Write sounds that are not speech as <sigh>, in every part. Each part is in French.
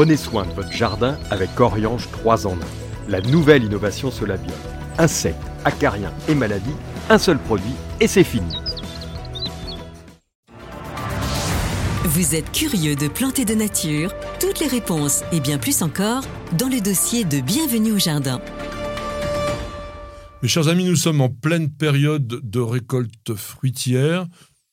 Prenez soin de votre jardin avec Oriange 3 en 1. La nouvelle innovation Solabium. Insectes, acariens et maladies, un seul produit et c'est fini. Vous êtes curieux de planter de nature? Toutes les réponses et bien plus encore dans le dossier de Bienvenue au jardin. Mes chers amis, nous sommes en pleine période de récolte fruitière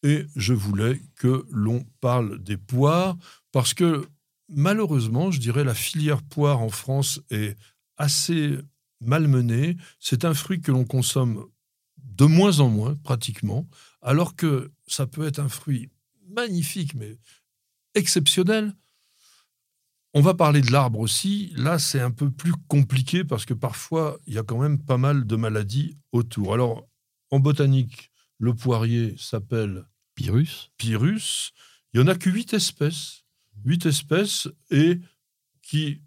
et je voulais que l'on parle des poires parce que malheureusement, je dirais, la filière poire en France est assez malmenée. C'est un fruit que l'on consomme de moins en moins, pratiquement, alors que ça peut être un fruit magnifique, mais exceptionnel. On va parler de l'arbre aussi. Là, c'est un peu plus compliqué parce que parfois, il y a quand même pas mal de maladies autour. Alors, en botanique, le poirier s'appelle Pyrrhus. Pyrrhus. Il n'y en a que huit espèces. Huit espèces et qui,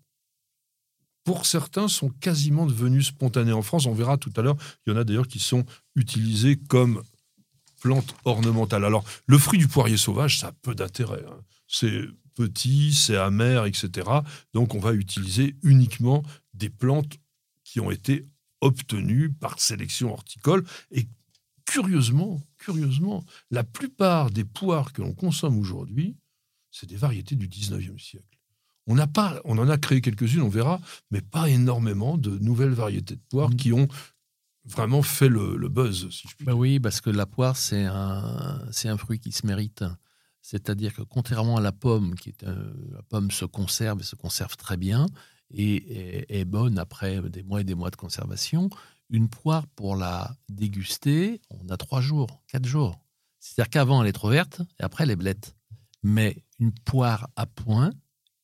pour certains, sont quasiment devenues spontanées en France. On verra tout à l'heure. Il y en a d'ailleurs qui sont utilisées comme plantes ornementales. Alors, le fruit du poirier sauvage, ça a peu d'intérêt. Hein. C'est petit, c'est amer, etc. Donc on va utiliser uniquement des plantes qui ont été obtenues par sélection horticole. Et curieusement, curieusement, la plupart des poires que l'on consomme aujourd'hui, c'est des variétés du 19e siècle. On, n'a pas, on en a créé quelques-unes, on verra, mais pas énormément de nouvelles variétés de poires mmh. qui ont vraiment fait le, buzz, si je puis bah oui, parce que la poire, c'est un, c'est un fruit qui se mérite. C'est-à-dire que contrairement à la pomme, qui est la pomme se conserve et se conserve très bien et est, bonne après des mois et des mois de conservation, une poire pour la déguster, on a trois jours, quatre jours. C'est-à-dire qu'avant elle est trop verte et après elle est blette. Mais une poire à point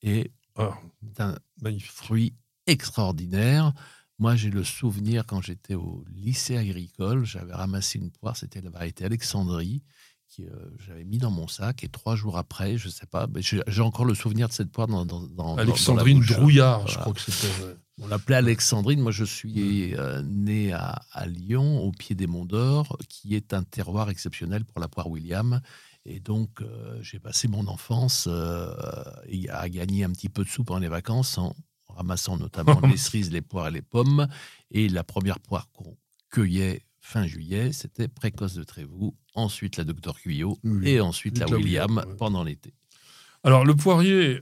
est ah, un fruit extraordinaire. Moi, j'ai le souvenir quand j'étais au lycée agricole, j'avais ramassé une poire, c'était la variété Alexandrie que euh, j'avais mis dans mon sac et trois jours après, je sais pas, j'ai encore le souvenir de cette poire dans, dans, Alexandrine Drouillard, je crois que c'était. On l'appelait Alexandrine. Moi, je suis euh, né à, Lyon, au pied des Monts d'Or, qui est un terroir exceptionnel pour la poire William. Et donc, euh, j'ai passé mon enfance à gagner un petit peu de sous pendant les vacances en ramassant notamment <laughs> les cerises, les poires et les pommes. Et la première poire qu'on cueillait fin juillet, c'était Précoce de Trévoux, ensuite la Docteur Guyot et ensuite la, William pendant l'été. Alors le poirier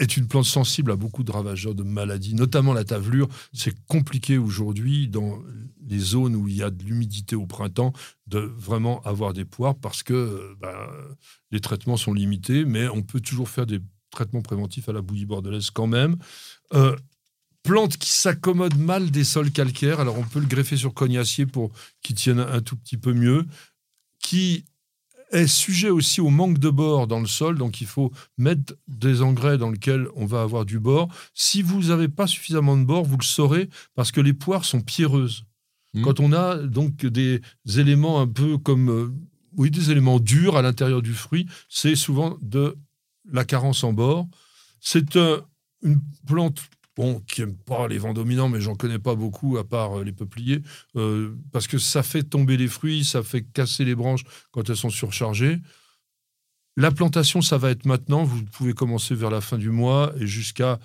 est une plante sensible à beaucoup de ravageurs de maladies, notamment la tavelure. C'est compliqué aujourd'hui dans les zones où il y a de l'humidité au printemps de vraiment avoir des poires parce que ben, les traitements sont limités, mais on peut toujours faire des traitements préventifs à la bouillie bordelaise quand même. Euh, plante qui s'accommode mal des sols calcaires. Alors on peut le greffer sur cognacier pour qu'il tienne un tout petit peu mieux. Qui est sujet aussi au manque de bord dans le sol, donc il faut mettre des engrais dans lesquels on va avoir du bord. Si vous n'avez pas suffisamment de bord, vous le saurez parce que les poires sont pierreuses. Mmh. Quand on a donc des éléments un peu comme euh, oui des éléments durs à l'intérieur du fruit, c'est souvent de la carence en bord. C'est euh, une plante bon, qui n'aime pas les vents dominants, mais j'en connais pas beaucoup à part euh, les peupliers, euh, parce que ça fait tomber les fruits, ça fait casser les branches quand elles sont surchargées. La plantation, ça va être maintenant. Vous pouvez commencer vers la fin du mois et jusqu'à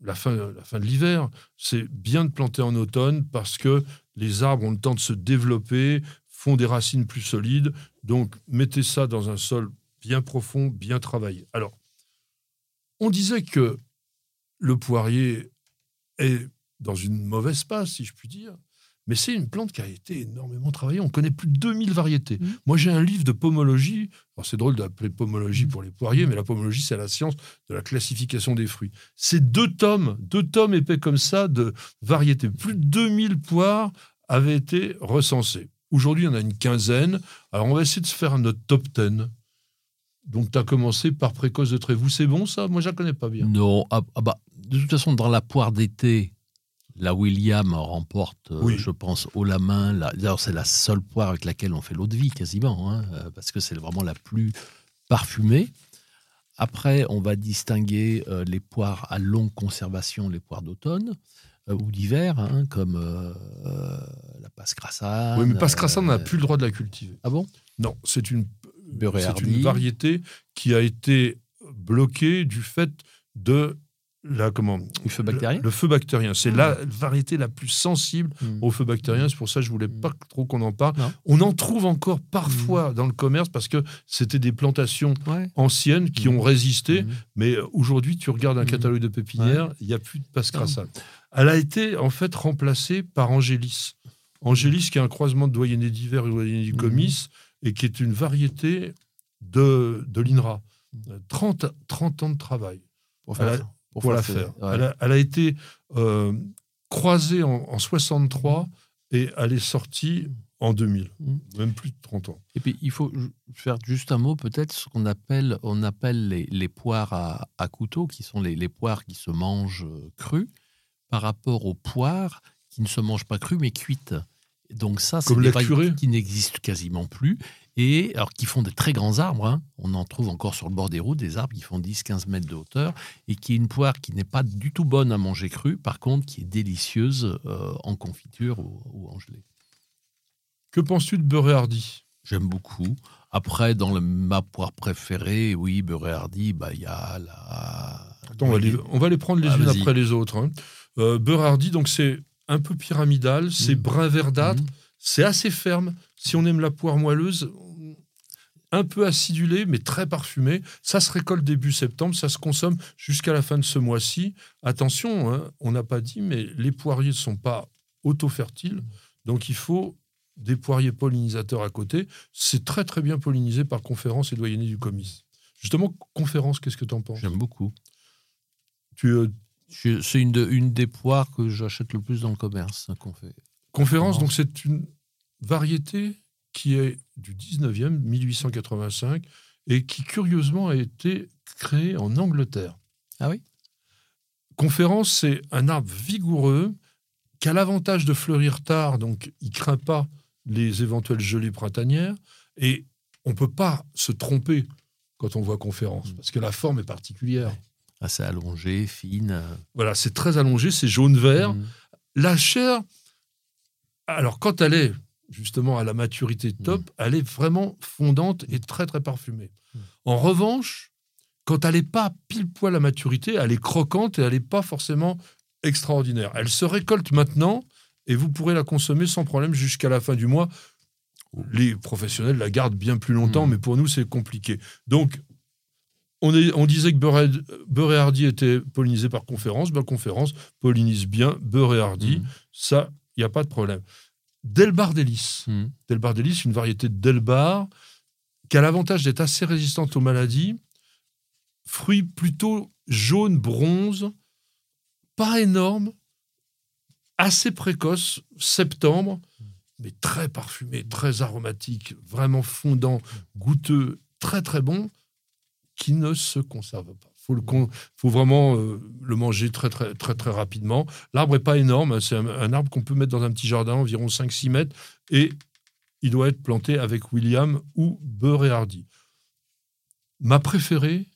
la fin, la fin de l'hiver. C'est bien de planter en automne parce que les arbres ont le temps de se développer, font des racines plus solides. Donc, mettez ça dans un sol bien profond, bien travaillé. Alors, on disait que le poirier est dans une mauvaise passe, si je puis dire. Mais c'est une plante qui a été énormément travaillée. On connaît plus de 2000 variétés. Mmh. Moi, j'ai un livre de pomologie. c'est drôle d'appeler pomologie pour les poiriers, mais la pomologie, c'est la science de la classification des fruits. C'est deux tomes, deux tomes épais comme ça de variétés. Plus de 2000 poires avaient été recensées. Aujourd'hui, il y en a une quinzaine. Alors, on va essayer de se faire notre top 10. Donc, tu as commencé par Précoce de Trévoux. C'est bon, ça? Moi, je ne connais pas bien. Non. Ah, ah bah, de toute façon, dans la poire d'été, la William remporte, euh, je pense, haut la main. D'ailleurs, c'est la seule poire avec laquelle on fait l'eau de vie, quasiment, hein, euh, parce que c'est vraiment la plus parfumée. Après, on va distinguer euh, les poires à longue conservation, les poires d'automne ou d'hiver, hein, comme la pascrassane. Oui, mais pascrassane, on n'a plus le droit de la cultiver. Ah bon? Non, c'est une, c'est une variété qui a été bloquée du fait de la, comment, Le feu bactérien le, le feu bactérien. C'est Ah. la variété la plus sensible Mm. au feu bactérien. C'est pour ça que je voulais Mm. pas trop qu'on en parle. Non. On en trouve encore parfois dans le commerce parce que c'était des plantations Ouais. anciennes qui ont résisté. Mais euh, aujourd'hui, tu regardes un catalogue de pépinières, il n'y a plus de pascrassa. Elle a été en fait remplacée par Angélis. Angélis, qui est un croisement de doyenné d'hiver et doyenné du comice, et qui est une variété de, de l'INRA. Euh, 30, 30 ans de travail Pour Elle a- faire, pour la faire. ouais. Elle, a, elle a été euh, croisée en, en 63 et elle est sortie en 2000, Mhm. même plus de 30 ans. Et puis, il faut faire juste un mot, peut-être, ce qu'on appelle, on appelle les, les poires à, à couteau, qui sont les, les poires qui se mangent euh, crues, par rapport aux poires qui ne se mangent pas crues, mais cuites. Donc ça, c'est des curée. qui n'existent quasiment plus, et alors qui font de très grands arbres. hein. On en trouve encore sur le bord des routes, des arbres qui font 10-15 mètres de hauteur, et qui est une poire qui n'est pas du tout bonne à manger crue, par contre, qui est délicieuse euh, en confiture ou, ou en gelée. Que penses-tu de beurre hardy J'aime beaucoup. Après, dans le, ma poire préférée, oui, beurre hardy, bah, il y a la. Attends, on, va les, on va les prendre les Ah, unes après les autres. hein. Euh, beurre hardy, donc c'est un peu pyramidal, c'est Mhm. brun verdâtre, Mhm. c'est assez ferme. Si on aime la poire moelleuse, un peu acidulée, mais très parfumée. Ça se récolte début septembre, ça se consomme jusqu'à la fin de ce mois-ci. Attention, hein, on n'a pas dit, mais les poiriers ne sont pas auto-fertiles, donc il faut des poiriers pollinisateurs à côté. C'est très très bien pollinisé par conférence et doyenné du comice. Justement, conférence, qu'est-ce que tu en penses? J'aime beaucoup. tu, euh, C'est une, de- une des poires que j'achète le plus dans le commerce hein, qu'on fait. Conférence, Conférence. donc c'est une variété qui est du 19e, 1885, et qui curieusement a été créée en Angleterre. Ah oui? Conférence, c'est un arbre vigoureux qui a l'avantage de fleurir tard, donc il craint pas les éventuelles gelées printanières, et on peut pas se tromper quand on voit conférence, Mm. parce que la forme est particulière. Assez allongée, fine. Voilà, c'est très allongé, c'est jaune-vert. mm. La chair, alors quand elle est justement à la maturité top, elle est vraiment fondante et très très parfumée. Mm. En revanche, quand elle n'est pas pile poil à maturité, elle est croquante et elle n'est pas forcément extraordinaire. Elle se récolte maintenant et vous pourrez la consommer sans problème jusqu'à la fin du mois. Les professionnels la gardent bien plus longtemps, mais pour nous, c'est compliqué. Donc, on, est- on disait que beurre beurre et hardy était pollinisé par conférence. Ben, conférence pollinise bien beurre et hardy. Mm. Ça, il n'y a pas de problème. Delbar délice. Mm. Delbar délice, une variété de Delbar qui a l'avantage d'être assez résistante aux maladies. Fruits plutôt jaune bronze, pas énorme, assez précoce, septembre, mais très parfumé, très aromatique, vraiment fondant, goûteux, très très bon, qui ne se conserve pas. Faut le con- faut vraiment euh, le manger très très très très rapidement. L'arbre est pas énorme, hein, c'est un, un arbre qu'on peut mettre dans un petit jardin, environ 5-6 mètres, et il doit être planté avec William ou Beurre et Hardy. Ma préférée,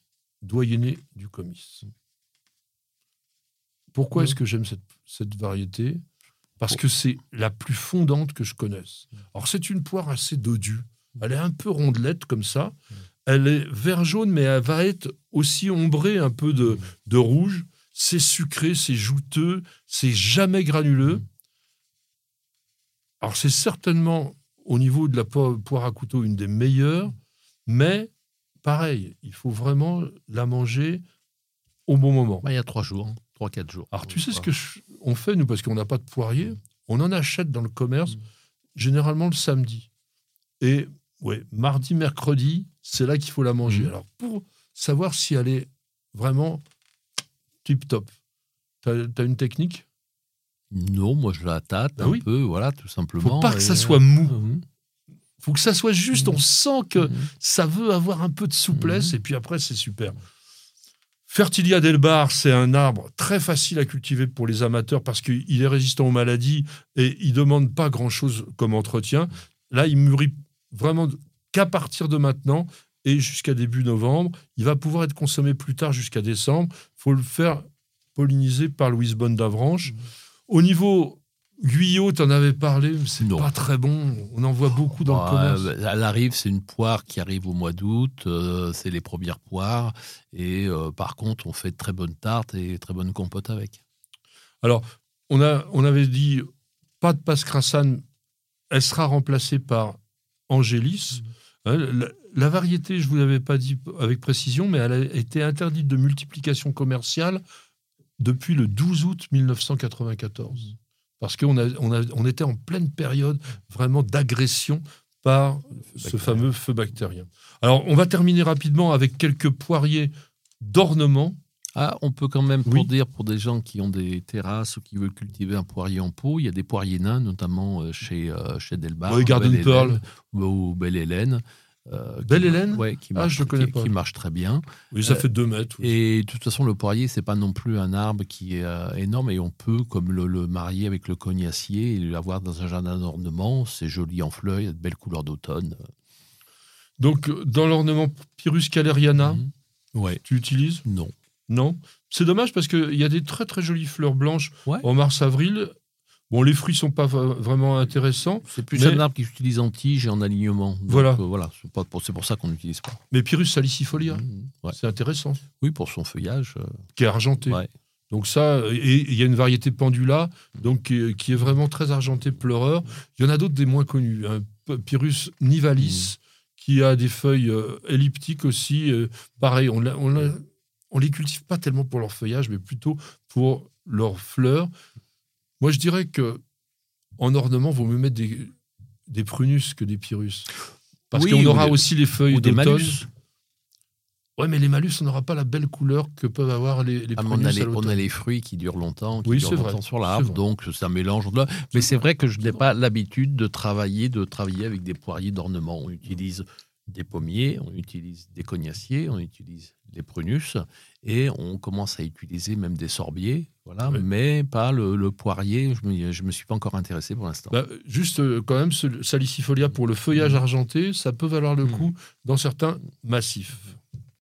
doyenné du comice. Pourquoi Mhm. est-ce que j'aime cette, cette variété? Parce que c'est la plus fondante que je connaisse. Alors c'est une poire assez dodue. Elle est un peu rondelette comme ça. Elle est vert jaune, mais elle va être aussi ombrée un peu de, de rouge. C'est sucré, c'est jouteux, c'est jamais granuleux. Alors c'est certainement au niveau de la po- poire à couteau une des meilleures, mais pareil, il faut vraiment la manger au bon moment. Bah, il y a trois jours, trois, quatre jours. Alors, tu sais ce que je- on fait, nous, parce qu'on n'a pas de poirier? On en achète dans le commerce, Mm. généralement le samedi. Et ouais, mardi, mercredi, c'est là qu'il faut la manger. Mm. Alors, pour savoir si elle est vraiment tip-top, tu as, une technique? Non, moi je la tâte Bah un oui. peu, voilà, tout simplement. faut pas que ça et- soit mou. Mhm. faut que ça soit juste. On sent que Mhm. ça veut avoir un peu de souplesse, Mhm. et puis après, c'est super. Fertilia del Bar, c'est un arbre très facile à cultiver pour les amateurs parce qu'il est résistant aux maladies et il ne demande pas grand-chose comme entretien. Là, il mûrit vraiment qu'à partir de maintenant et jusqu'à début novembre. Il va pouvoir être consommé plus tard jusqu'à décembre. Il faut le faire polliniser par Louise Bonne d'Avranches. Au niveau Guyot, t'en avais parlé, c'est pas très bon. On en voit beaucoup dans le Ouais, commerce. bah, elle arrive, c'est une poire qui arrive au mois d'août, euh, c'est les premières poires, et euh, par contre, on fait de très bonnes tartes et très bonnes compotes avec. Alors, on, a, on avait dit pas de Pascrasane, elle sera remplacée par Angélis. Hein, La, la variété, je ne vous l'avais pas dit avec précision, mais elle a été interdite de multiplication commerciale depuis le 12 août 1994. Parce qu'on a, on a- on était en pleine période vraiment d'agression par ce fameux feu bactérien. Alors, on va terminer rapidement avec quelques poiriers d'ornement. Ah, on peut quand même, pour Oui. dire, pour des gens qui ont des terrasses ou qui veulent cultiver un poirier en pot, il y a des poiriers nains, notamment euh, chez, euh, chez Delbar. Oui, Garden Pearl. Ou Belle Hélène. euh, qui Belle Hélène? Ouais, qui Ah, marche, je le connais qui- pas. qui marche très bien. Oui, ça fait deux mètres. oui. Et de toute façon, le poirier, c'est pas non plus un arbre qui est euh, énorme et on peut, comme le, le marier avec le cognacier et l'avoir dans un jardin d'ornement. C'est joli en fleurs, il y a de belles couleurs d'automne. Donc, dans l'ornement Pyrrhus caleriana. Ouais, tu utilises non. Non. C'est dommage parce qu'il y a des très très jolies fleurs blanches Ouais. en mars-avril. Bon, les fruits sont pas vraiment intéressants, C'est plus Mais- un arbre qui s'utilise en tige et en alignement. Donc, Voilà. euh, voilà, c'est pas pour, c'est pour ça qu'on n'utilise pas. mais Pyrrhus salicifolia. Ouais. c'est intéressant, Oui, pour son feuillage. euh, qui est argenté. ouais. Donc ça, et il y a une variété pendula, donc qui est, qui est vraiment très argenté, pleureur. Il y en a d'autres des moins connus. hein. P- Pyrrhus nivalis, qui a des feuilles euh, elliptiques aussi. pareil, on, l'a- on, les cultive pas tellement pour leur feuillage, mais plutôt pour leurs fleurs. Moi, je dirais que en ornement, vaut mieux mettre des, des prunus que des pyrrhus. Parce Oui, qu'on aura des- aussi les feuilles Ou des malus. Ouais, mais les malus, on n'aura pas la belle couleur que peuvent avoir les, les Ah, on, prunus a à les, on a les fruits qui durent longtemps, qui Oui, durent longtemps vrai, sur l'arbre, donc un mélange. de- Mais c'est vrai que je n'ai pas l'habitude de travailler, de travailler avec des poiriers d'ornement. On utilise des pommiers, on utilise des cognaciers, on utilise des prunus, et on commence à utiliser même des sorbiers, voilà, Oui. mais pas le, le poirier. Je me, je me suis pas encore intéressé pour l'instant. Bah, juste euh, quand même, ce salicifolia pour le feuillage argenté, ça peut valoir le Mm. coup dans certains massifs.